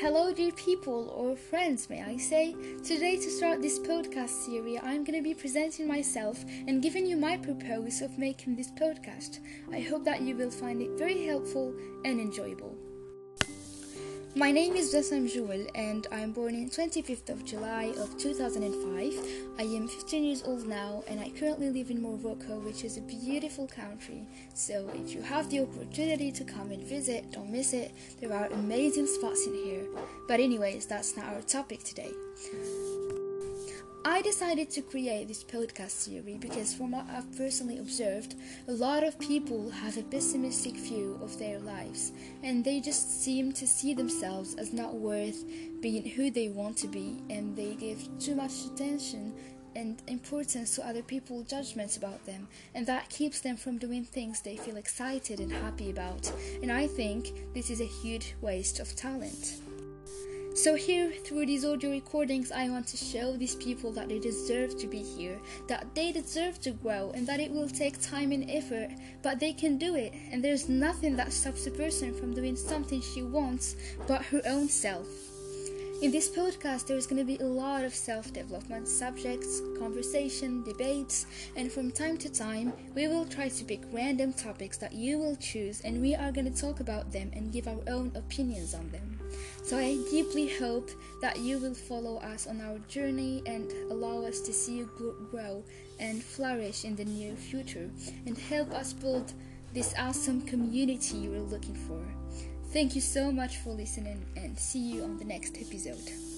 Hello, dear people, or friends, may I say. Today, to start this podcast series, I'm going to be presenting myself and giving you my purpose of making this podcast. I hope that you will find it very helpful and enjoyable. My name is Jasam Jewel and I'm born in 25th of July of 2005. I am 15 years old now and I currently live in Morocco which is a beautiful country. So if you have the opportunity to come and visit, don't miss it. There are amazing spots in here. But anyways, that's not our topic today. I decided to create this podcast series because, from what I've personally observed, a lot of people have a pessimistic view of their lives and they just seem to see themselves as not worth being who they want to be, and they give too much attention and importance to other people's judgments about them, and that keeps them from doing things they feel excited and happy about. And I think this is a huge waste of talent. So, here through these audio recordings, I want to show these people that they deserve to be here, that they deserve to grow, and that it will take time and effort, but they can do it. And there's nothing that stops a person from doing something she wants but her own self. In this podcast, there's going to be a lot of self development subjects, conversation, debates, and from time to time, we will try to pick random topics that you will choose, and we are going to talk about them and give our own opinions on them. So I deeply hope that you will follow us on our journey and allow us to see you grow and flourish in the near future and help us build this awesome community you are looking for. Thank you so much for listening and see you on the next episode.